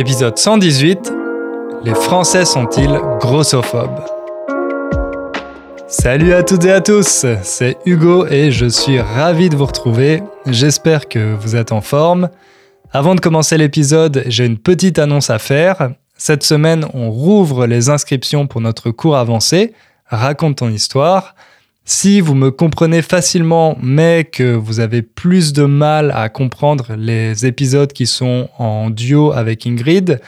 Épisode 118 Les Français sont-ils grossophobes? Salut à toutes et à tous, c'est Hugo et je suis ravi de vous retrouver. J'espère que vous êtes en forme. Avant de commencer l'épisode, j'ai une petite annonce à faire. Cette semaine, on rouvre les inscriptions pour notre cours avancé, Raconte ton histoire. Si vous me comprenez facilement, mais que vous avez plus de mal à comprendre les épisodes qui sont en duo avec Ingrid,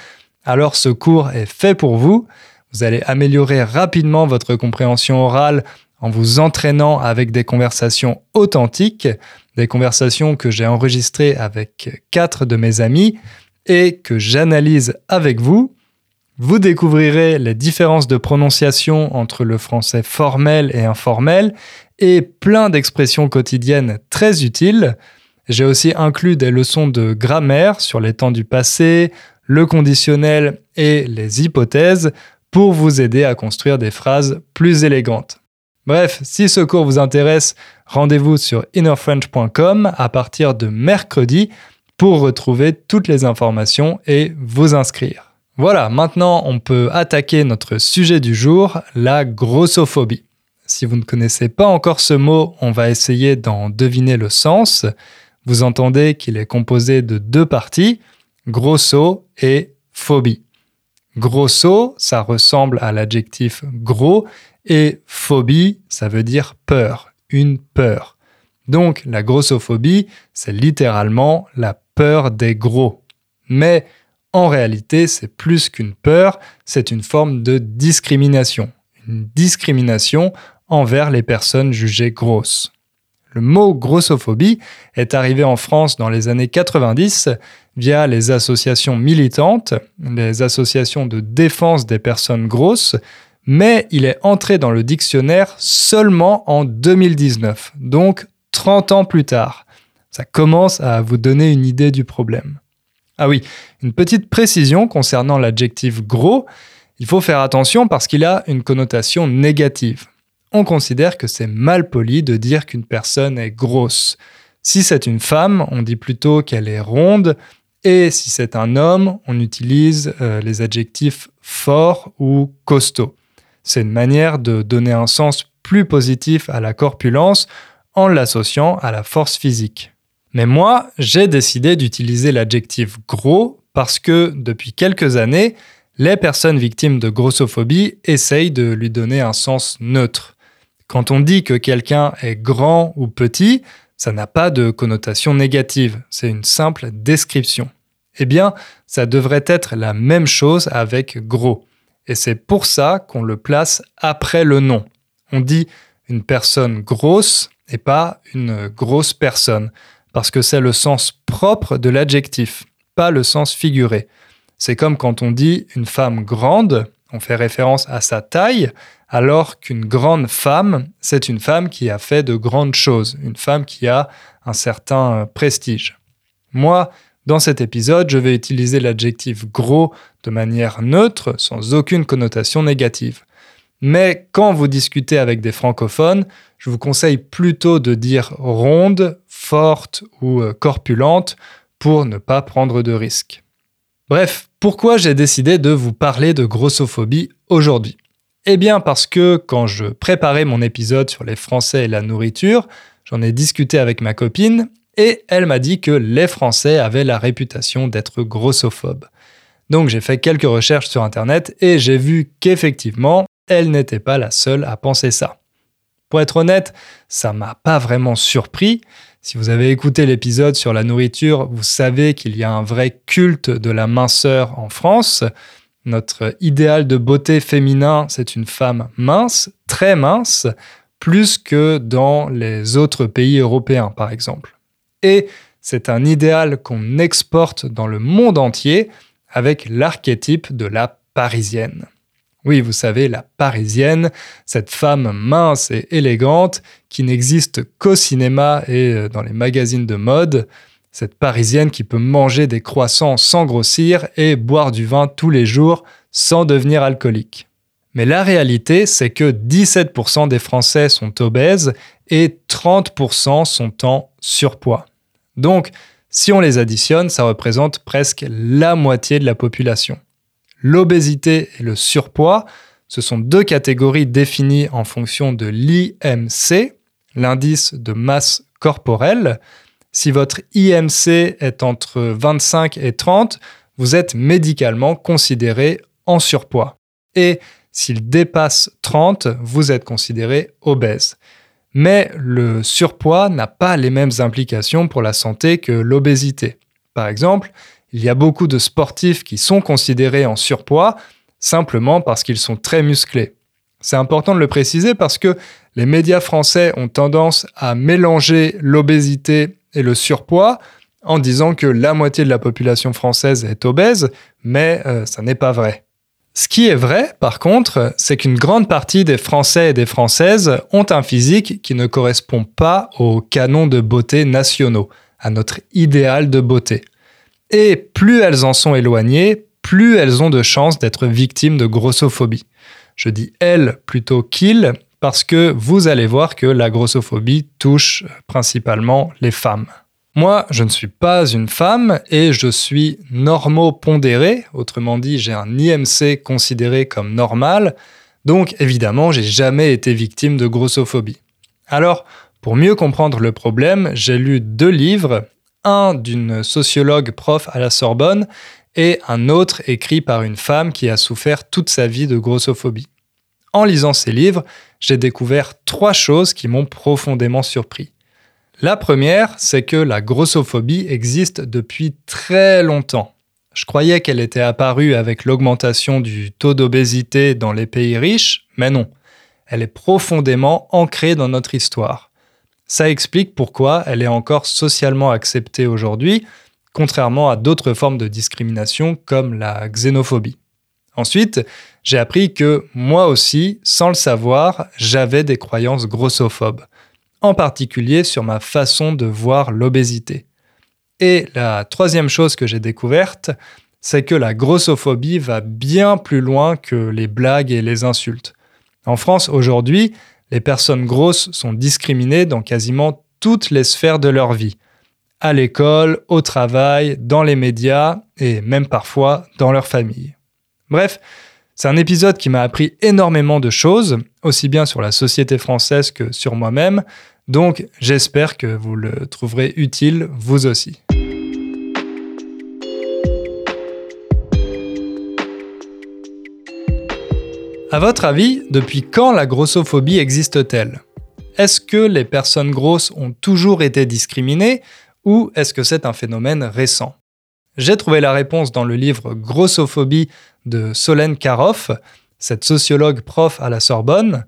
alors ce cours est fait pour vous. Vous allez améliorer rapidement votre compréhension orale en vous entraînant avec des conversations authentiques, des conversations que j'ai enregistrées avec quatre de mes amis et que j'analyse avec vous. Vous découvrirez les différences de prononciation entre le français formel et informel et plein d'expressions quotidiennes très utiles. J'ai aussi inclus des leçons de grammaire sur les temps du passé, le conditionnel et les hypothèses pour vous aider à construire des phrases plus élégantes. Bref, si ce cours vous intéresse, rendez-vous sur innerfrench.com à partir de mercredi pour retrouver toutes les informations et vous inscrire. Voilà, maintenant on peut attaquer notre sujet du jour, la grossophobie. Si vous ne connaissez pas encore ce mot, on va essayer d'en deviner le sens. Vous entendez qu'il est composé de deux parties, grosso et phobie. Grosso, ça ressemble à l'adjectif gros, et phobie, ça veut dire peur, une peur. Donc la grossophobie, c'est littéralement la peur des gros. Mais en réalité, c'est plus qu'une peur, c'est une forme de discrimination. Une discrimination envers les personnes jugées grosses. Le mot grossophobie est arrivé en France dans les années 90 via les associations militantes, les associations de défense des personnes grosses, mais il est entré dans le dictionnaire seulement en 2019, donc 30 ans plus tard. Ça commence à vous donner une idée du problème. Ah oui, une petite précision concernant l'adjectif gros. Il faut faire attention parce qu'il a une connotation négative. On considère que c'est mal poli de dire qu'une personne est grosse. Si c'est une femme, on dit plutôt qu'elle est ronde, et si c'est un homme, on utilise euh, les adjectifs fort ou costaud. C'est une manière de donner un sens plus positif à la corpulence en l'associant à la force physique. Mais moi, j'ai décidé d'utiliser l'adjectif gros parce que depuis quelques années, les personnes victimes de grossophobie essayent de lui donner un sens neutre. Quand on dit que quelqu'un est grand ou petit, ça n'a pas de connotation négative, c'est une simple description. Eh bien, ça devrait être la même chose avec gros. Et c'est pour ça qu'on le place après le nom. On dit une personne grosse et pas une grosse personne parce que c'est le sens propre de l'adjectif, pas le sens figuré. C'est comme quand on dit une femme grande, on fait référence à sa taille, alors qu'une grande femme, c'est une femme qui a fait de grandes choses, une femme qui a un certain prestige. Moi, dans cet épisode, je vais utiliser l'adjectif gros de manière neutre, sans aucune connotation négative. Mais quand vous discutez avec des francophones, je vous conseille plutôt de dire ronde, forte ou euh, corpulente pour ne pas prendre de risques. Bref, pourquoi j'ai décidé de vous parler de grossophobie aujourd'hui? Eh bien parce que quand je préparais mon épisode sur les Français et la nourriture, j'en ai discuté avec ma copine et elle m'a dit que les Français avaient la réputation d'être grossophobes. Donc j'ai fait quelques recherches sur Internet et j'ai vu qu'effectivement, elle n'était pas la seule à penser ça. Pour être honnête, ça m'a pas vraiment surpris. Si vous avez écouté l'épisode sur la nourriture, vous savez qu'il y a un vrai culte de la minceur en France. Notre idéal de beauté féminin, c'est une femme mince, très mince, plus que dans les autres pays européens, par exemple. Et c'est un idéal qu'on exporte dans le monde entier avec l'archétype de la parisienne. Oui, vous savez, la parisienne, cette femme mince et élégante qui n'existe qu'au cinéma et euh, dans les magazines de mode, cette parisienne qui peut manger des croissants sans grossir et boire du vin tous les jours sans devenir alcoolique. Mais la réalité, c'est que 17% des Français sont obèses et 30% sont en surpoids. Donc, Si on les additionne, ça représente presque la moitié de la population. L'obésité et le surpoids, ce sont deux catégories définies en fonction de l'IMC, l'indice de masse corporelle. Si votre IMC est entre 25 et 30, vous êtes médicalement considéré en surpoids. Et s'il dépasse 30, vous êtes considéré obèse. Mais le surpoids n'a pas les mêmes implications pour la santé que l'obésité. Par exemple, il y a beaucoup de sportifs qui sont considérés en surpoids simplement parce qu'ils sont très musclés. C'est important de le préciser parce que les médias français ont tendance à mélanger l'obésité et le surpoids en disant que la moitié de la population française est obèse, mais euh, ça n'est pas vrai. Ce qui est vrai, par contre, c'est qu'une grande partie des Français et des Françaises ont un physique qui ne correspond pas aux canons de beauté nationaux, à notre idéal de beauté. Et plus elles en sont éloignées, plus elles ont de chances d'être victimes de grossophobie. Je dis elles plutôt qu'ils, parce que vous allez voir que la grossophobie touche principalement les femmes. Moi, je ne suis pas une femme et je suis normopondéré, autrement dit, j'ai un IMC considéré comme normal, donc évidemment, j'ai jamais été victime de grossophobie. Alors, pour mieux comprendre le problème, j'ai lu deux livres, un d'une sociologue prof à la Sorbonne et un autre écrit par une femme qui a souffert toute sa vie de grossophobie. En lisant ces livres, j'ai découvert trois choses qui m'ont profondément surpris. La première, c'est que la grossophobie existe depuis très longtemps. Je croyais qu'elle était apparue avec l'augmentation du taux d'obésité dans les pays riches, mais non. Elle est profondément ancrée dans notre histoire. Ça explique pourquoi elle est encore socialement acceptée aujourd'hui, contrairement à d'autres formes de discrimination comme la xénophobie. Ensuite, j'ai appris que moi aussi, sans le savoir, j'avais des croyances grossophobes en particulier sur ma façon de voir l'obésité. Et la troisième chose que j'ai découverte, c'est que la grossophobie va bien plus loin que les blagues et les insultes. En France, aujourd'hui, les personnes grosses sont discriminées dans quasiment toutes les sphères de leur vie. À l'école, au travail, dans les médias et même parfois dans leur famille. Bref, c'est un épisode qui m'a appris énormément de choses, aussi bien sur la société française que sur moi-même, donc j'espère que vous le trouverez utile vous aussi. À votre avis, depuis quand la grossophobie existe-t-elle? Est-ce que les personnes grosses ont toujours été discriminées ou est-ce que c'est un phénomène récent? J'ai trouvé la réponse dans le livre Grossophobie de Solène Karoff, cette sociologue prof à la Sorbonne.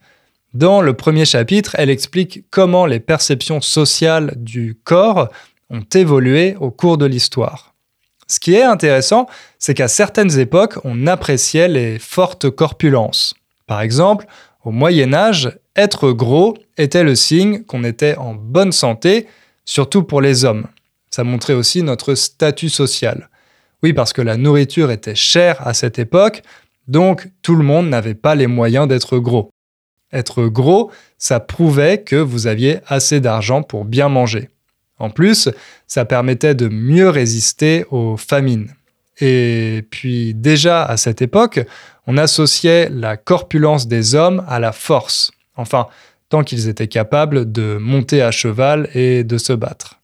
Dans le premier chapitre, elle explique comment les perceptions sociales du corps ont évolué au cours de l'histoire. Ce qui est intéressant, c'est qu'à certaines époques, on appréciait les fortes corpulences. Par exemple, au Moyen Âge, être gros était le signe qu'on était en bonne santé, surtout pour les hommes. Ça montrait aussi notre statut social. Oui, parce que la nourriture était chère à cette époque, donc tout le monde n'avait pas les moyens d'être gros. Être gros, ça prouvait que vous aviez assez d'argent pour bien manger. En plus, ça permettait de mieux résister aux famines. Et puis déjà à cette époque, on associait la corpulence des hommes à la force. Enfin, tant qu'ils étaient capables de monter à cheval et de se battre.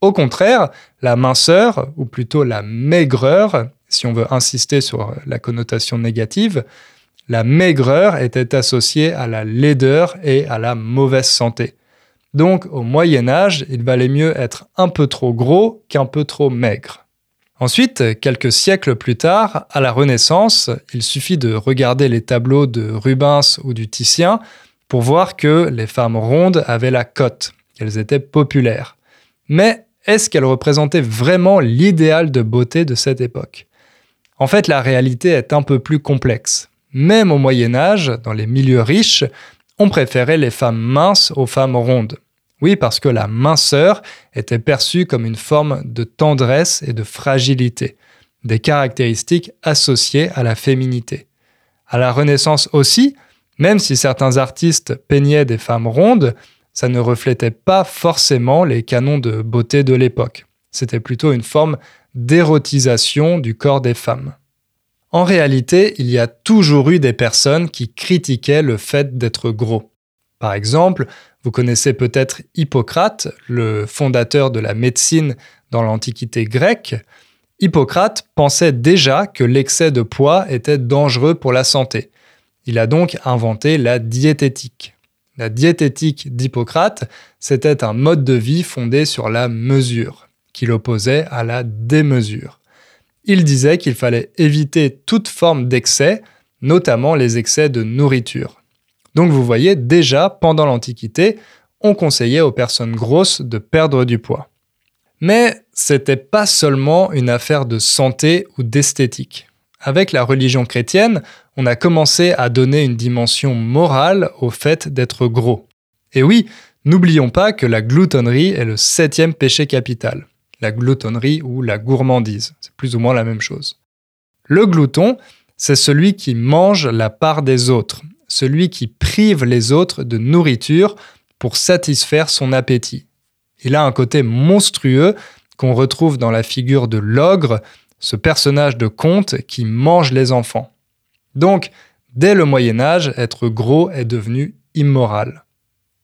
Au contraire, la minceur, ou plutôt la maigreur, si on veut insister sur la connotation négative, la maigreur était associée à la laideur et à la mauvaise santé. Donc au Moyen Âge, il valait mieux être un peu trop gros qu'un peu trop maigre. Ensuite, quelques siècles plus tard, à la Renaissance, il suffit de regarder les tableaux de Rubens ou du Titien pour voir que les femmes rondes avaient la cote, qu'elles étaient populaires. Mais est-ce qu'elles représentaient vraiment l'idéal de beauté de cette époque? En fait, la réalité est un peu plus complexe. Même au Moyen Âge, dans les milieux riches, on préférait les femmes minces aux femmes rondes. Oui, parce que la minceur était perçue comme une forme de tendresse et de fragilité, des caractéristiques associées à la féminité. À la Renaissance aussi, même si certains artistes peignaient des femmes rondes, ça ne reflétait pas forcément les canons de beauté de l'époque. C'était plutôt une forme d'érotisation du corps des femmes. En réalité, il y a toujours eu des personnes qui critiquaient le fait d'être gros. Par exemple, vous connaissez peut-être Hippocrate, le fondateur de la médecine dans l'Antiquité grecque. Hippocrate pensait déjà que l'excès de poids était dangereux pour la santé. Il a donc inventé la diététique. La diététique d'Hippocrate, c'était un mode de vie fondé sur la mesure, qu'il opposait à la démesure. Il disait qu'il fallait éviter toute forme d'excès, notamment les excès de nourriture. Donc vous voyez, déjà pendant l'Antiquité, on conseillait aux personnes grosses de perdre du poids. Mais c'était pas seulement une affaire de santé ou d'esthétique. Avec la religion chrétienne, on a commencé à donner une dimension morale au fait d'être gros. Et oui, n'oublions pas que la gloutonnerie est le septième péché capital. La gloutonnerie ou la gourmandise, c'est plus ou moins la même chose. Le glouton, c'est celui qui mange la part des autres, celui qui prive les autres de nourriture pour satisfaire son appétit. Il a un côté monstrueux qu'on retrouve dans la figure de l'ogre, ce personnage de conte qui mange les enfants. Donc, dès le Moyen Âge, être gros est devenu immoral.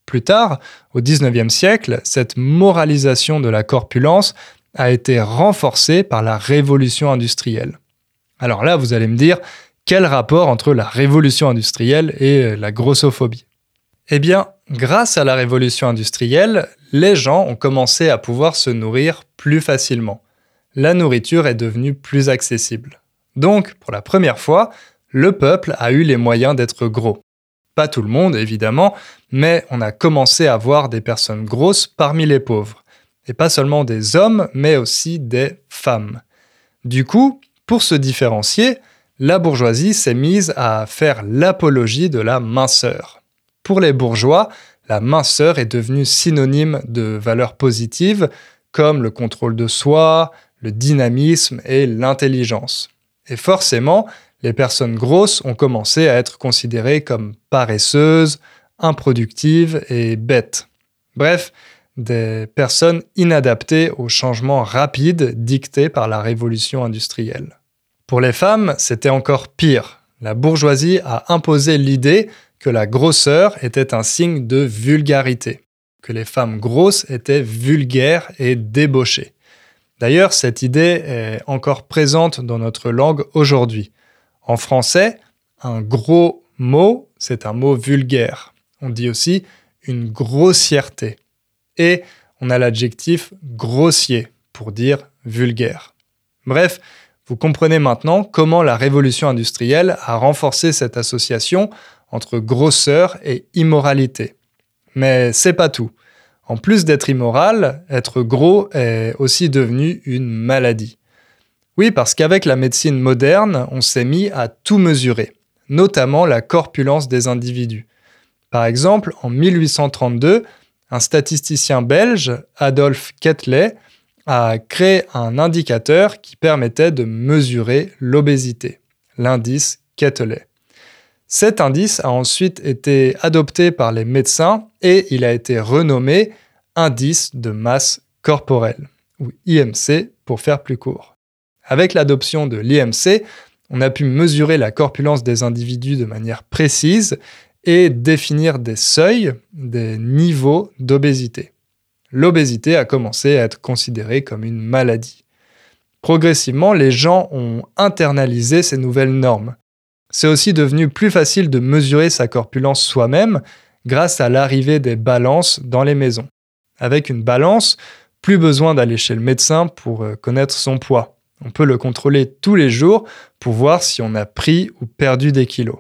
Plus tard, au XIXe siècle, cette moralisation de la corpulence a été renforcée par la révolution industrielle. Alors là, vous allez me dire, quel rapport entre la révolution industrielle et la grossophobie? Eh bien, grâce à la révolution industrielle, les gens ont commencé à pouvoir se nourrir plus facilement la nourriture est devenue plus accessible. Donc, pour la première fois, le peuple a eu les moyens d'être gros. Pas tout le monde, évidemment, mais on a commencé à voir des personnes grosses parmi les pauvres. Et pas seulement des hommes, mais aussi des femmes. Du coup, pour se différencier, la bourgeoisie s'est mise à faire l'apologie de la minceur. Pour les bourgeois, la minceur est devenue synonyme de valeurs positives comme le contrôle de soi, le dynamisme et l'intelligence. Et forcément, les personnes grosses ont commencé à être considérées comme paresseuses, improductives et bêtes. Bref, des personnes inadaptées aux changements rapides dictés par la révolution industrielle. Pour les femmes, c'était encore pire. La bourgeoisie a imposé l'idée que la grosseur était un signe de vulgarité, que les femmes grosses étaient vulgaires et débauchées. D'ailleurs, cette idée est encore présente dans notre langue aujourd'hui. En français, un gros mot, c'est un mot vulgaire. On dit aussi une grossièreté. Et on a l'adjectif grossier pour dire vulgaire. Bref, vous comprenez maintenant comment la révolution industrielle a renforcé cette association entre grosseur et immoralité. Mais c'est pas tout. En plus d'être immoral, être gros est aussi devenu une maladie. Oui, parce qu'avec la médecine moderne, on s'est mis à tout mesurer, notamment la corpulence des individus. Par exemple, en 1832, un statisticien belge, Adolphe Ketley, a créé un indicateur qui permettait de mesurer l'obésité, l'indice Ketley. Cet indice a ensuite été adopté par les médecins et il a été renommé indice de masse corporelle, ou IMC pour faire plus court. Avec l'adoption de l'IMC, on a pu mesurer la corpulence des individus de manière précise et définir des seuils, des niveaux d'obésité. L'obésité a commencé à être considérée comme une maladie. Progressivement, les gens ont internalisé ces nouvelles normes c'est aussi devenu plus facile de mesurer sa corpulence soi-même grâce à l'arrivée des balances dans les maisons. Avec une balance, plus besoin d'aller chez le médecin pour euh, connaître son poids. On peut le contrôler tous les jours pour voir si on a pris ou perdu des kilos.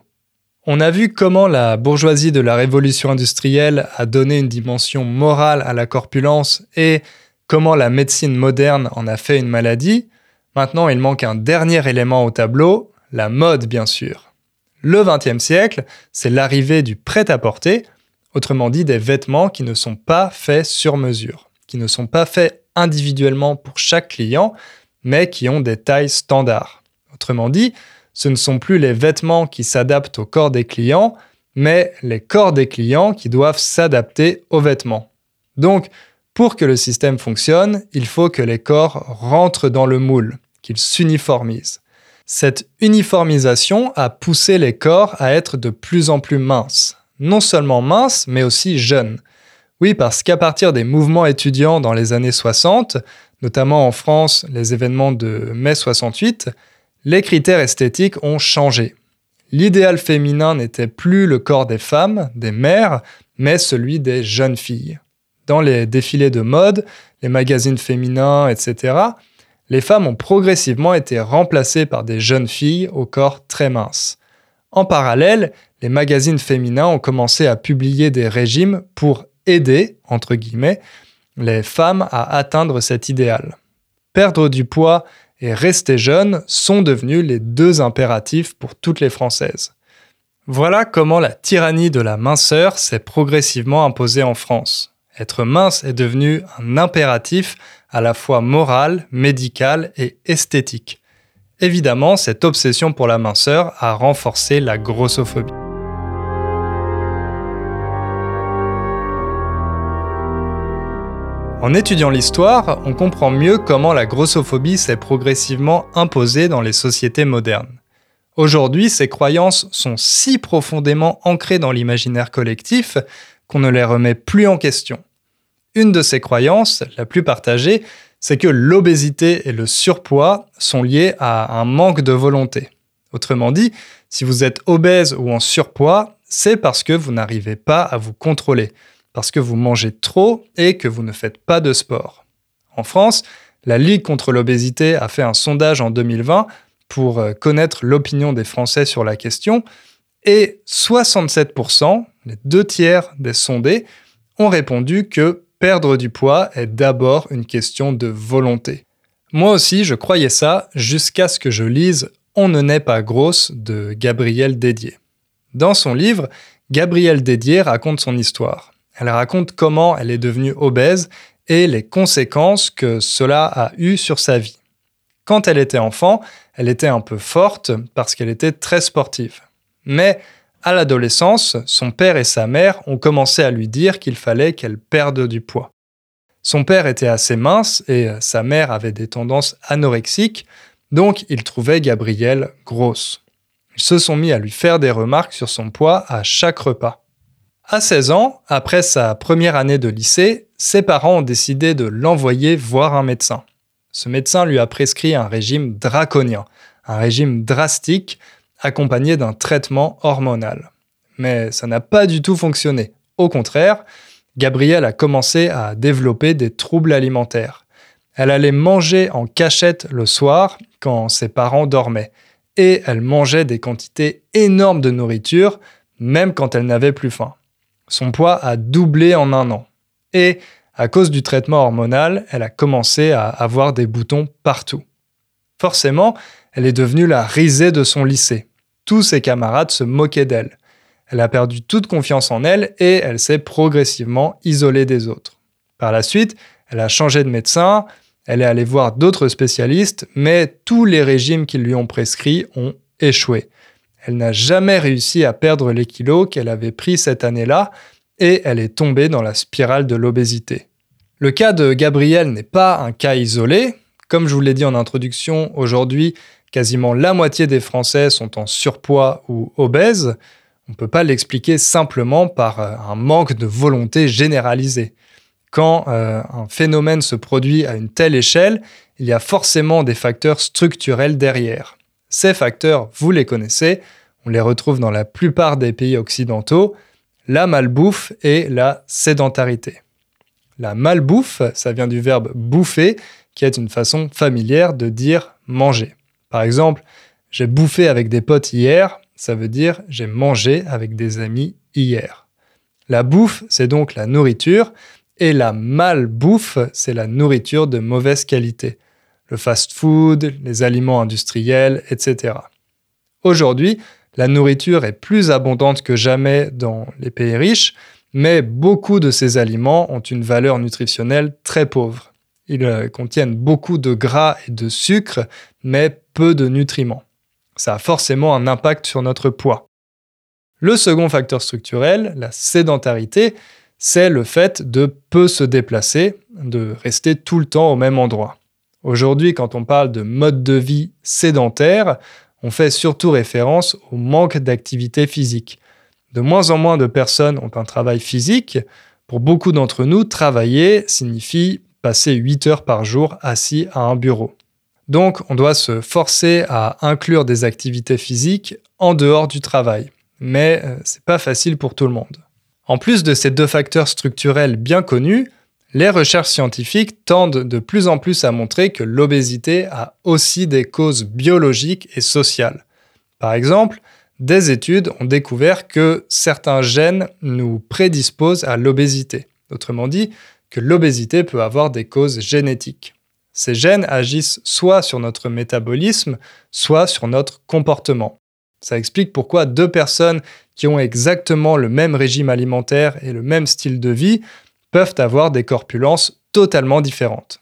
On a vu comment la bourgeoisie de la révolution industrielle a donné une dimension morale à la corpulence et comment la médecine moderne en a fait une maladie. Maintenant, il manque un dernier élément au tableau, la mode bien sûr. Le XXe siècle, c'est l'arrivée du prêt-à-porter, autrement dit des vêtements qui ne sont pas faits sur mesure, qui ne sont pas faits individuellement pour chaque client, mais qui ont des tailles standards. Autrement dit, ce ne sont plus les vêtements qui s'adaptent au corps des clients, mais les corps des clients qui doivent s'adapter aux vêtements. Donc, Pour que le système fonctionne, il faut que les corps rentrent dans le moule, qu'ils s'uniformisent. Cette uniformisation a poussé les corps à être de plus en plus minces. Non seulement minces, mais aussi jeunes. Oui, parce qu'à partir des mouvements étudiants dans les années 60, notamment en France, les événements de mai 68, les critères esthétiques ont changé. L'idéal féminin n'était plus le corps des femmes, des mères, mais celui des jeunes filles. Dans les défilés de mode, les magazines féminins, etc., les femmes ont progressivement été remplacées par des jeunes filles au corps très mince. En parallèle, les magazines féminins ont commencé à publier des régimes pour aider, entre guillemets, les femmes à atteindre cet idéal. Perdre du poids et rester jeune sont devenus les deux impératifs pour toutes les Françaises. Voilà comment la tyrannie de la minceur s'est progressivement imposée en France. Être mince est devenu un impératif à la fois moral, médical et esthétique. Évidemment, cette obsession pour la minceur a renforcé la grossophobie. En étudiant l'histoire, on comprend mieux comment la grossophobie s'est progressivement imposée dans les sociétés modernes. Aujourd'hui, ces croyances sont si profondément ancrées dans l'imaginaire collectif qu'on ne les remet plus en question. Une de ces croyances, la plus partagée, c'est que l'obésité et le surpoids sont liés à un manque de volonté. Autrement dit, si vous êtes obèse ou en surpoids, c'est parce que vous n'arrivez pas à vous contrôler parce que vous mangez trop et que vous ne faites pas de sport. En France, la Ligue contre l'obésité a fait un sondage en 2020 pour euh, connaître l'opinion des Français sur la question et 67%, les deux tiers des sondés, ont répondu que perdre du poids est d'abord une question de volonté. Moi aussi, je croyais ça jusqu'à ce que je lise On ne naît pas grosse de Gabrielle Dédier. Dans son livre, Gabrielle Dédier raconte son histoire. Elle raconte comment elle est devenue obèse et les conséquences que cela a eu sur sa vie. Quand elle était enfant, elle était un peu forte parce qu'elle était très sportive. Mais à l'adolescence, son père et sa mère ont commencé à lui dire qu'il fallait qu'elle perde du poids. Son père était assez mince et sa mère avait des tendances anorexiques, donc il trouvait Gabrielle grosse. Ils se sont mis à lui faire des remarques sur son poids à chaque repas. À 16 ans, après sa première année de lycée, ses parents ont décidé de l'envoyer voir un médecin. Ce médecin lui a prescrit un régime draconien, un régime drastique accompagné d'un traitement hormonal. Mais ça n'a pas du tout fonctionné. Au contraire, Gabrielle a commencé à développer des troubles alimentaires. Elle allait manger en cachette le soir quand ses parents dormaient. Et elle mangeait des quantités énormes de nourriture, même quand elle n'avait plus faim. Son poids a doublé en un an. Et à cause du traitement hormonal, elle a commencé à avoir des boutons partout. Forcément, elle est devenue la risée de son lycée. Tous ses camarades se moquaient d'elle. Elle a perdu toute confiance en elle et elle s'est progressivement isolée des autres. Par la suite, elle a changé de médecin, elle est allée voir d'autres spécialistes, mais tous les régimes qu'ils lui ont prescrits ont échoué. Elle n'a jamais réussi à perdre les kilos qu'elle avait pris cette année-là et elle est tombée dans la spirale de l'obésité. Le cas de Gabrielle n'est pas un cas isolé. Comme je vous l'ai dit en introduction, aujourd'hui, quasiment la moitié des Français sont en surpoids ou obèses. On ne peut pas l'expliquer simplement par euh, un manque de volonté généralisé. Quand euh, un phénomène se produit à une telle échelle, il y a forcément des facteurs structurels derrière. Ces facteurs, vous les connaissez, on les retrouve dans la plupart des pays occidentaux, la malbouffe et la sédentarité. La malbouffe, ça vient du verbe bouffer, qui est une façon familière de dire manger. Par exemple, j'ai bouffé avec des potes hier, ça veut dire j'ai mangé avec des amis hier. La bouffe, c'est donc la nourriture, et la malbouffe, c'est la nourriture de mauvaise qualité. Le fast-food, les aliments industriels, etc. Aujourd'hui, la nourriture est plus abondante que jamais dans les pays riches, mais beaucoup de ces aliments ont une valeur nutritionnelle très pauvre. Ils euh, contiennent beaucoup de gras et de sucre, mais peu de nutriments. Ça a forcément un impact sur notre poids. Le second facteur structurel, la sédentarité, c'est le fait de peu se déplacer, de rester tout le temps au même endroit. Aujourd'hui, quand on parle de mode de vie sédentaire, on fait surtout référence au manque d'activité physique. De moins en moins de personnes ont un travail physique. Pour beaucoup d'entre nous, travailler signifie passer 8 heures par jour assis à un bureau. Donc, on doit se forcer à inclure des activités physiques en dehors du travail. Mais euh, c'est pas facile pour tout le monde. En plus de ces deux facteurs structurels bien connus, les recherches scientifiques tendent de plus en plus à montrer que l'obésité a aussi des causes biologiques et sociales. Par exemple, des études ont découvert que certains gènes nous prédisposent à l'obésité. Autrement dit, que l'obésité peut avoir des causes génétiques. Ces gènes agissent soit sur notre métabolisme, soit sur notre comportement. Ça explique pourquoi deux personnes qui ont exactement le même régime alimentaire et le même style de vie peuvent avoir des corpulences totalement différentes.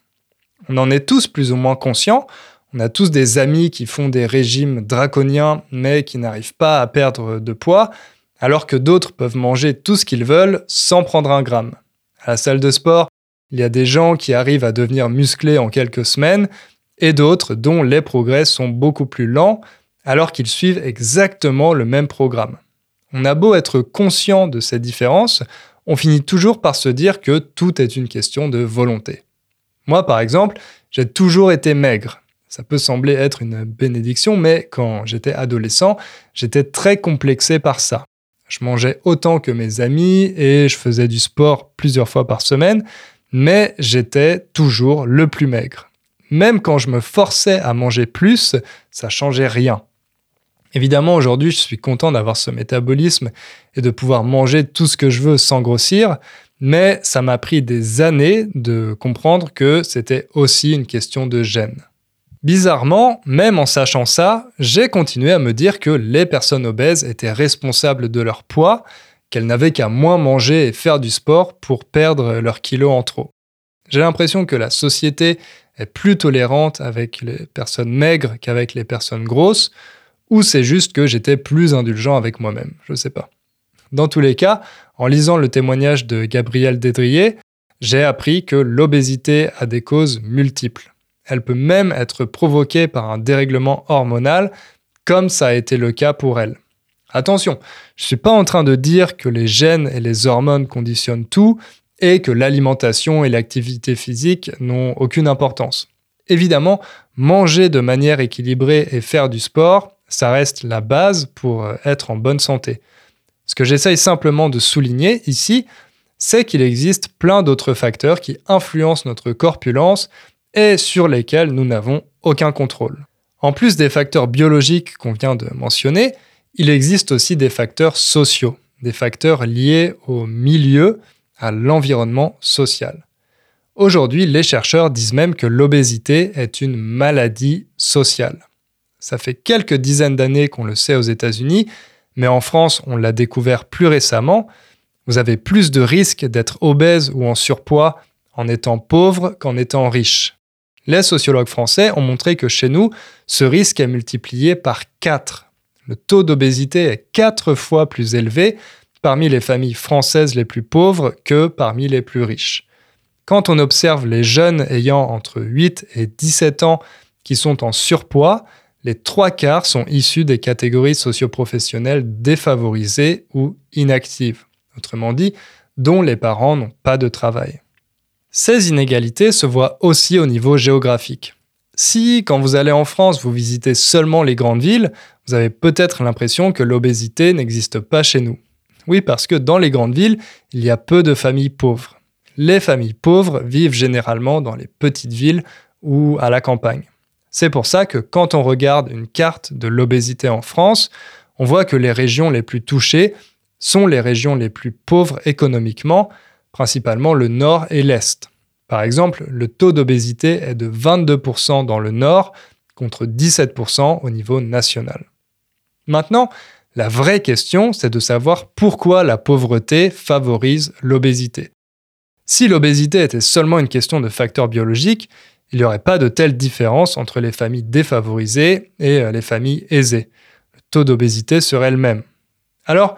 On en est tous plus ou moins conscients, on a tous des amis qui font des régimes draconiens mais qui n'arrivent pas à perdre de poids, alors que d'autres peuvent manger tout ce qu'ils veulent sans prendre un gramme. À la salle de sport, il y a des gens qui arrivent à devenir musclés en quelques semaines et d'autres dont les progrès sont beaucoup plus lents alors qu'ils suivent exactement le même programme. On a beau être conscient de ces différences, on finit toujours par se dire que tout est une question de volonté. Moi, par exemple, j'ai toujours été maigre. Ça peut sembler être une bénédiction, mais quand j'étais adolescent, j'étais très complexé par ça. Je mangeais autant que mes amis et je faisais du sport plusieurs fois par semaine, mais j'étais toujours le plus maigre. Même quand je me forçais à manger plus, ça changeait rien. Évidemment, aujourd'hui, je suis content d'avoir ce métabolisme et de pouvoir manger tout ce que je veux sans grossir, mais ça m'a pris des années de comprendre que c'était aussi une question de gêne. Bizarrement, même en sachant ça, j'ai continué à me dire que les personnes obèses étaient responsables de leur poids, qu'elles n'avaient qu'à moins manger et faire du sport pour perdre leurs kilos en trop. J'ai l'impression que la société est plus tolérante avec les personnes maigres qu'avec les personnes grosses, ou c'est juste que j'étais plus indulgent avec moi-même, je ne sais pas. Dans tous les cas, en lisant le témoignage de Gabriel Dédrier, j'ai appris que l'obésité a des causes multiples. Elle peut même être provoquée par un dérèglement hormonal, comme ça a été le cas pour elle. Attention, je ne suis pas en train de dire que les gènes et les hormones conditionnent tout et que l'alimentation et l'activité physique n'ont aucune importance. Évidemment, manger de manière équilibrée et faire du sport, ça reste la base pour euh, être en bonne santé. Ce que j'essaye simplement de souligner ici, c'est qu'il existe plein d'autres facteurs qui influencent notre corpulence et sur lesquels nous n'avons aucun contrôle. En plus des facteurs biologiques qu'on vient de mentionner, il existe aussi des facteurs sociaux, des facteurs liés au milieu, à l'environnement social. Aujourd'hui, les chercheurs disent même que l'obésité est une maladie sociale. Ça fait quelques dizaines d'années qu'on le sait aux États-Unis, mais en France, on l'a découvert plus récemment. Vous avez plus de risques d'être obèse ou en surpoids en étant pauvre qu'en étant riche. Les sociologues français ont montré que chez nous, ce risque est multiplié par 4. Le taux d'obésité est 4 fois plus élevé parmi les familles françaises les plus pauvres que parmi les plus riches. Quand on observe les jeunes ayant entre 8 et 17 ans qui sont en surpoids, les trois quarts sont issus des catégories socioprofessionnelles défavorisées ou inactives, autrement dit, dont les parents n'ont pas de travail. Ces inégalités se voient aussi au niveau géographique. Si, quand vous allez en France, vous visitez seulement les grandes villes, vous avez peut-être l'impression que l'obésité n'existe pas chez nous. Oui, parce que dans les grandes villes, il y a peu de familles pauvres. Les familles pauvres vivent généralement dans les petites villes ou à la campagne. C'est pour ça que quand on regarde une carte de l'obésité en France, on voit que les régions les plus touchées sont les régions les plus pauvres économiquement, principalement le nord et l'est. Par exemple, le taux d'obésité est de 22% dans le nord contre 17% au niveau national. Maintenant, la vraie question, c'est de savoir pourquoi la pauvreté favorise l'obésité. Si l'obésité était seulement une question de facteurs biologiques, il n'y aurait pas de telle différence entre les familles défavorisées et euh, les familles aisées. Le taux d'obésité serait le même. Alors,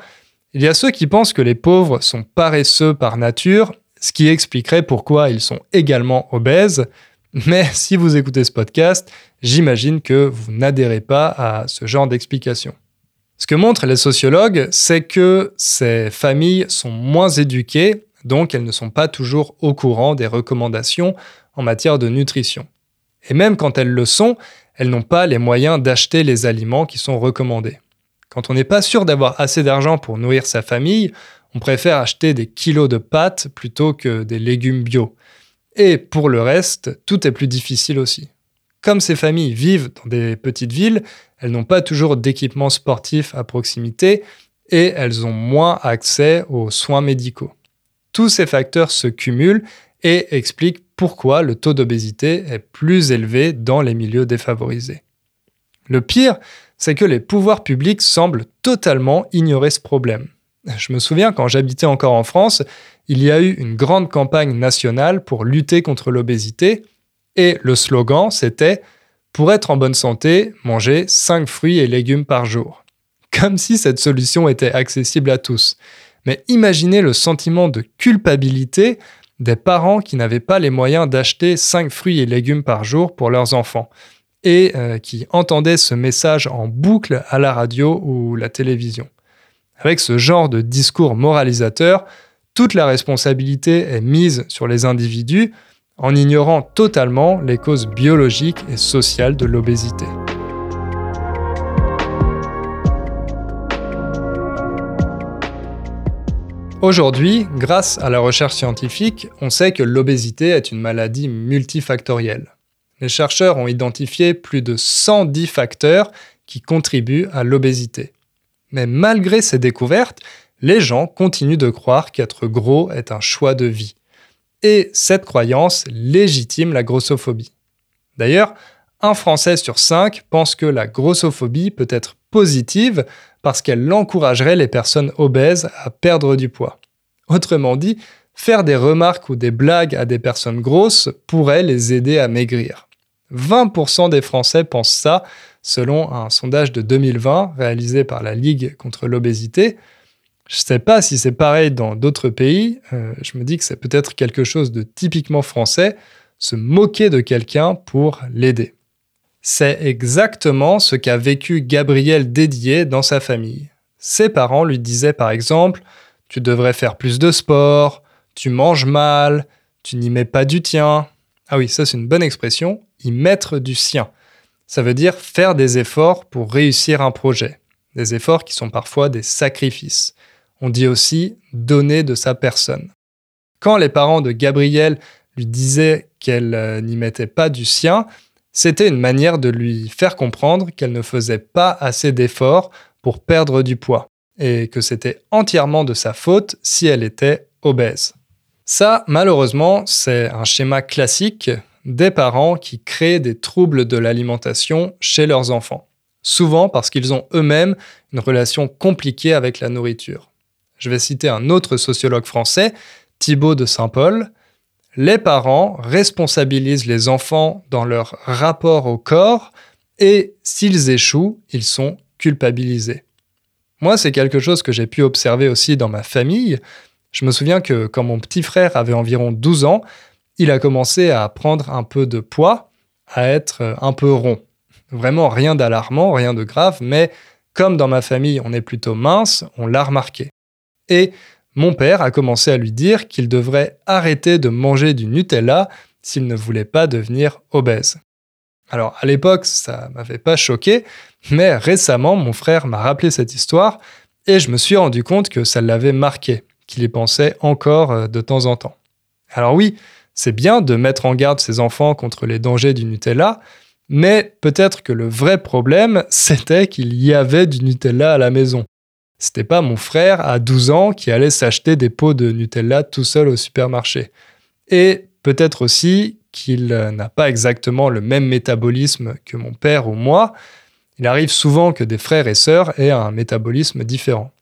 Il y a ceux qui pensent que les pauvres sont paresseux par nature, ce qui expliquerait pourquoi ils sont également obèses. Mais si vous écoutez ce podcast, j'imagine que vous n'adhérez pas à ce genre d'explication. Ce que montrent les sociologues, c'est que ces familles sont moins éduquées, donc elles ne sont pas toujours au courant des recommandations en matière de nutrition. Et même quand elles le sont, elles n'ont pas les moyens d'acheter les aliments qui sont recommandés. Quand on n'est pas sûr d'avoir assez d'argent pour nourrir sa famille, on préfère acheter des kilos de pâtes plutôt que des légumes bio. Et pour le reste, tout est plus difficile aussi. Comme ces familles vivent dans des petites villes, elles n'ont pas toujours d'équipements sportifs à proximité et elles ont moins accès aux soins médicaux. Tous ces facteurs se cumulent et expliquent pourquoi le taux d'obésité est plus élevé dans les milieux défavorisés. Le pire, c'est que les pouvoirs publics semblent totalement ignorer ce problème. Je me souviens quand j'habitais encore en France, il y a eu une grande campagne nationale pour lutter contre l'obésité et le slogan c'était Pour être en bonne santé, manger 5 fruits et légumes par jour. Comme si cette solution était accessible à tous. Mais imaginez le sentiment de culpabilité des parents qui n'avaient pas les moyens d'acheter 5 fruits et légumes par jour pour leurs enfants et euh, qui entendaient ce message en boucle à la radio ou la télévision. Avec ce genre de discours moralisateur, toute la responsabilité est mise sur les individus en ignorant totalement les causes biologiques et sociales de l'obésité. Aujourd'hui, grâce à la recherche scientifique, on sait que l'obésité est une maladie multifactorielle. Les chercheurs ont identifié plus de 110 facteurs qui contribuent à l'obésité. Mais malgré ces découvertes, les gens continuent de croire qu'être gros est un choix de vie. Et cette croyance légitime la grossophobie. D'ailleurs, un Français sur cinq pense que la grossophobie peut être positive parce qu'elle encouragerait les personnes obèses à perdre du poids. Autrement dit, faire des remarques ou des blagues à des personnes grosses pourrait les aider à maigrir. 20% des Français pensent ça, selon un sondage de 2020 réalisé par la Ligue contre l'obésité. Je ne sais pas si c'est pareil dans d'autres pays, euh, je me dis que c'est peut-être quelque chose de typiquement français, se moquer de quelqu'un pour l'aider. C'est exactement ce qu'a vécu Gabriel Dédier dans sa famille. Ses parents lui disaient par exemple Tu devrais faire plus de sport, tu manges mal, tu n'y mets pas du tien. Ah oui, ça c'est une bonne expression, y mettre du sien. Ça veut dire faire des efforts pour réussir un projet. Des efforts qui sont parfois des sacrifices. On dit aussi donner de sa personne. Quand les parents de Gabriel lui disaient qu'elle euh, n'y mettait pas du sien, c'était une manière de lui faire comprendre qu'elle ne faisait pas assez d'efforts pour perdre du poids et que c'était entièrement de sa faute si elle était obèse. Ça, malheureusement, c'est un schéma classique des parents qui créent des troubles de l'alimentation chez leurs enfants, souvent parce qu'ils ont eux-mêmes une relation compliquée avec la nourriture. Je vais citer un autre sociologue français, Thibaut de Saint-Paul, les parents responsabilisent les enfants dans leur rapport au corps et s'ils échouent, ils sont culpabilisés. Moi, c'est quelque chose que j'ai pu observer aussi dans ma famille. Je me souviens que quand mon petit frère avait environ 12 ans, il a commencé à prendre un peu de poids, à être un peu rond. Vraiment rien d'alarmant, rien de grave, mais comme dans ma famille on est plutôt mince, on l'a remarqué. Et mon père a commencé à lui dire qu'il devrait arrêter de manger du Nutella s'il ne voulait pas devenir obèse. Alors à l'époque, ça m'avait pas choqué, mais récemment, mon frère m'a rappelé cette histoire et je me suis rendu compte que ça l'avait marqué, qu'il y pensait encore euh, de temps en temps. Alors oui, c'est bien de mettre en garde ses enfants contre les dangers du Nutella, mais peut-être que le vrai problème, c'était qu'il y avait du Nutella à la maison. C'était pas mon frère à 12 ans qui allait s'acheter des pots de Nutella tout seul au supermarché. Et peut-être aussi qu'il euh, n'a pas exactement le même métabolisme que mon père ou moi. Il arrive souvent que des frères et sœurs aient un métabolisme différent.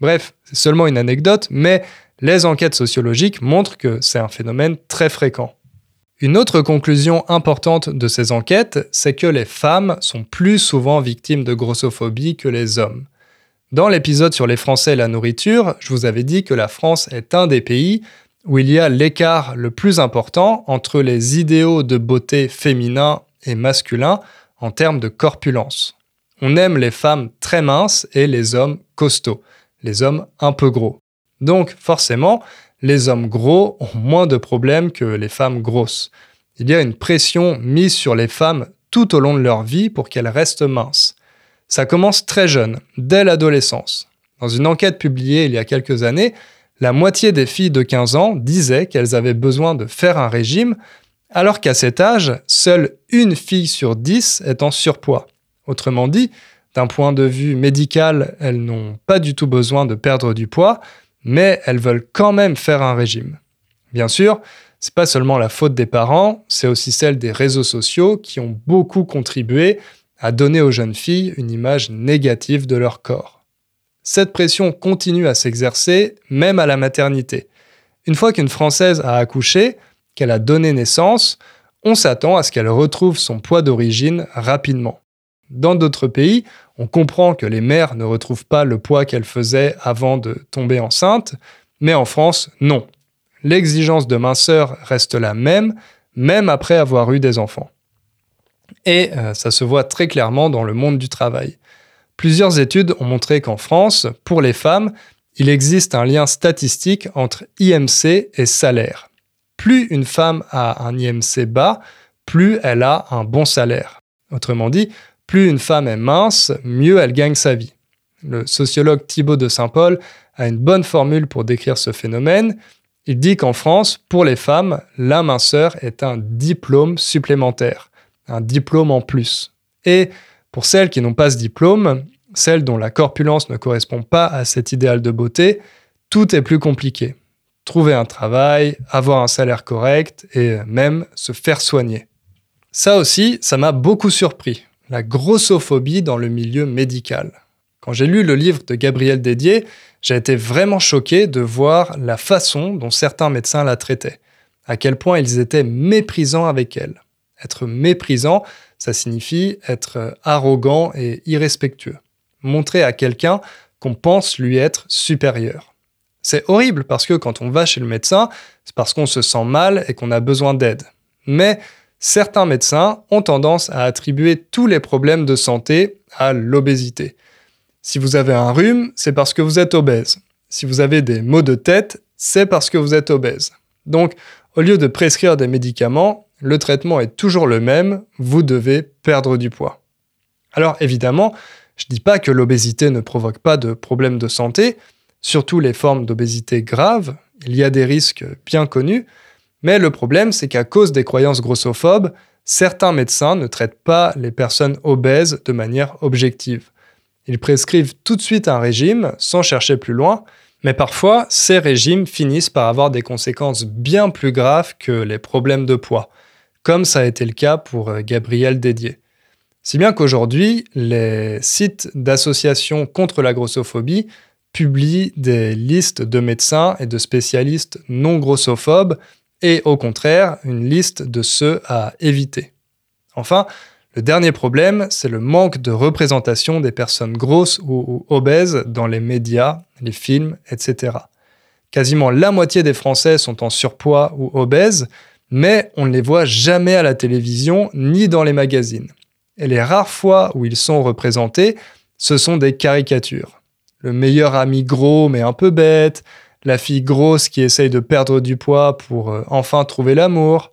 Bref, c'est seulement une anecdote, mais les enquêtes sociologiques montrent que c'est un phénomène très fréquent. Une autre conclusion importante de ces enquêtes, c'est que les femmes sont plus souvent victimes de grossophobie que les hommes. Dans l'épisode sur les Français et la nourriture, je vous avais dit que la France est un des pays où il y a l'écart le plus important entre les idéaux de beauté féminin et masculin en termes de corpulence. On aime les femmes très minces et les hommes costauds, les hommes un peu gros. Donc forcément, les hommes gros ont moins de problèmes que les femmes grosses. Il y a une pression mise sur les femmes tout au long de leur vie pour qu'elles restent minces. Ça commence très jeune, dès l'adolescence. Dans une enquête publiée il y a quelques années, la moitié des filles de 15 ans disaient qu'elles avaient besoin de faire un régime, alors qu'à cet âge, seule une fille sur dix est en surpoids. Autrement dit, d'un point de vue médical, elles n'ont pas du tout besoin de perdre du poids, mais elles veulent quand même faire un régime. Bien sûr, c'est pas seulement la faute des parents, c'est aussi celle des réseaux sociaux qui ont beaucoup contribué à donner aux jeunes filles une image négative de leur corps. Cette pression continue à s'exercer même à la maternité. Une fois qu'une Française a accouché, qu'elle a donné naissance, on s'attend à ce qu'elle retrouve son poids d'origine rapidement. Dans d'autres pays, on comprend que les mères ne retrouvent pas le poids qu'elles faisaient avant de tomber enceinte, mais en France, non. L'exigence de minceur reste la même, même après avoir eu des enfants. Et euh, ça se voit très clairement dans le monde du travail. Plusieurs études ont montré qu'en France, pour les femmes, il existe un lien statistique entre IMC et salaire. Plus une femme a un IMC bas, plus elle a un bon salaire. Autrement dit, plus une femme est mince, mieux elle gagne sa vie. Le sociologue Thibaut de Saint-Paul a une bonne formule pour décrire ce phénomène. Il dit qu'en France, pour les femmes, la minceur est un diplôme supplémentaire, un diplôme en plus. Et pour celles qui n'ont pas ce diplôme, celles dont la corpulence ne correspond pas à cet idéal de beauté, tout est plus compliqué. Trouver un travail, avoir un salaire correct et même se faire soigner. Ça aussi, ça m'a beaucoup surpris, la grossophobie dans le milieu médical. Quand j'ai lu le livre de Gabriel Dédier, j'ai été vraiment choqué de voir la façon dont certains médecins la traitaient, à quel point ils étaient méprisants avec elle. Être méprisant, ça signifie être arrogant et irrespectueux. Montrer à quelqu'un qu'on pense lui être supérieur. C'est horrible parce que quand on va chez le médecin, c'est parce qu'on se sent mal et qu'on a besoin d'aide. Mais certains médecins ont tendance à attribuer tous les problèmes de santé à l'obésité. Si vous avez un rhume, c'est parce que vous êtes obèse. Si vous avez des maux de tête, c'est parce que vous êtes obèse. Donc, au lieu de prescrire des médicaments, le traitement est toujours le même, vous devez perdre du poids. Alors évidemment, je ne dis pas que l'obésité ne provoque pas de problèmes de santé, surtout les formes d'obésité graves, il y a des risques bien connus, mais le problème c'est qu'à cause des croyances grossophobes, certains médecins ne traitent pas les personnes obèses de manière objective. Ils prescrivent tout de suite un régime sans chercher plus loin, mais parfois ces régimes finissent par avoir des conséquences bien plus graves que les problèmes de poids, comme ça a été le cas pour euh, Gabriel Dédier. Si bien qu'aujourd'hui, les sites d'associations contre la grossophobie publient des listes de médecins et de spécialistes non grossophobes et au contraire une liste de ceux à éviter. Enfin, le dernier problème, c'est le manque de représentation des personnes grosses ou, obèses dans les médias, les films, etc. Quasiment la moitié des Français sont en surpoids ou obèses, mais on ne les voit jamais à la télévision ni dans les magazines. Et les rares fois où ils sont représentés, ce sont des caricatures. Le meilleur ami gros mais un peu bête, la fille grosse qui essaye de perdre du poids pour euh, enfin trouver l'amour,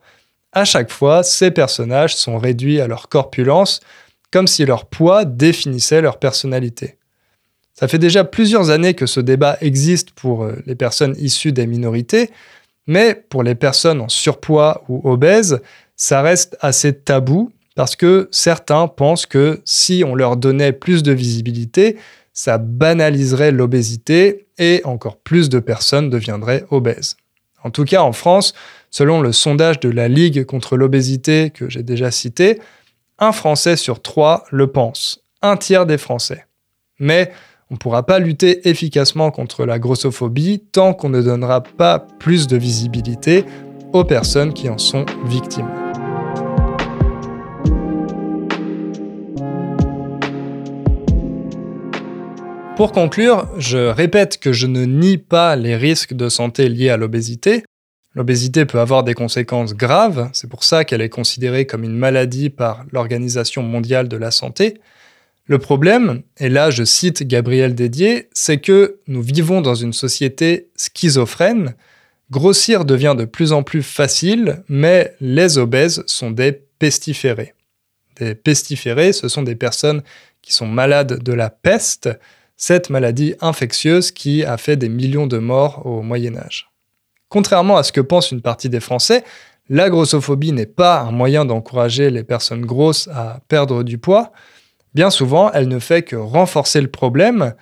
à chaque fois, ces personnages sont réduits à leur corpulence, comme si leur poids définissait leur personnalité. Ça fait déjà plusieurs années que ce débat existe pour euh, les personnes issues des minorités, mais pour les personnes en surpoids ou obèses, ça reste assez tabou parce que certains pensent que si on leur donnait plus de visibilité, ça banaliserait l'obésité et encore plus de personnes deviendraient obèses. En tout cas, en France, selon le sondage de la Ligue contre l'obésité que j'ai déjà cité, un Français sur trois le pense, un tiers des Français. Mais on ne pourra pas lutter efficacement contre la grossophobie tant qu'on ne donnera pas plus de visibilité aux personnes qui en sont victimes. Pour conclure, je répète que je ne nie pas les risques de santé liés à l'obésité. L'obésité peut avoir des conséquences graves, c'est pour ça qu'elle est considérée comme une maladie par l'Organisation mondiale de la santé. Le problème, et là je cite Gabriel Dédier, c'est que nous vivons dans une société schizophrène. Grossir devient de plus en plus facile, mais les obèses sont des pestiférés. Des pestiférés, ce sont des personnes qui sont malades de la peste, cette maladie infectieuse qui a fait des millions de morts au Moyen Âge. Contrairement à ce que pense une partie des Français, la grossophobie n'est pas un moyen d'encourager les personnes grosses à perdre du poids. Bien souvent, elle ne fait que renforcer le problème,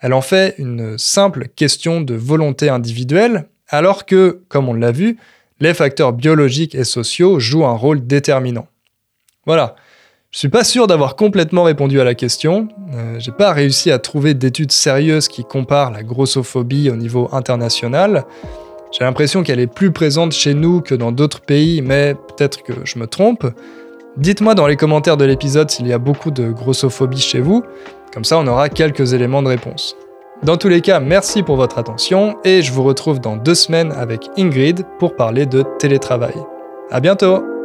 elle en fait une simple question de volonté individuelle, alors que, comme on l'a vu, les facteurs biologiques et sociaux jouent un rôle déterminant. Voilà, je suis pas sûr d'avoir complètement répondu à la question. Euh, j'ai pas réussi à trouver d'études sérieuses qui comparent la grossophobie au niveau international. J'ai l'impression qu'elle est plus présente chez nous que dans d'autres pays, mais peut-être que je me trompe. Dites-moi dans les commentaires de l'épisode s'il y a beaucoup de grossophobie chez vous, comme ça on aura quelques éléments de réponse. Dans tous les cas, merci pour votre attention et je vous retrouve dans deux semaines avec Ingrid pour parler de télétravail. À bientôt!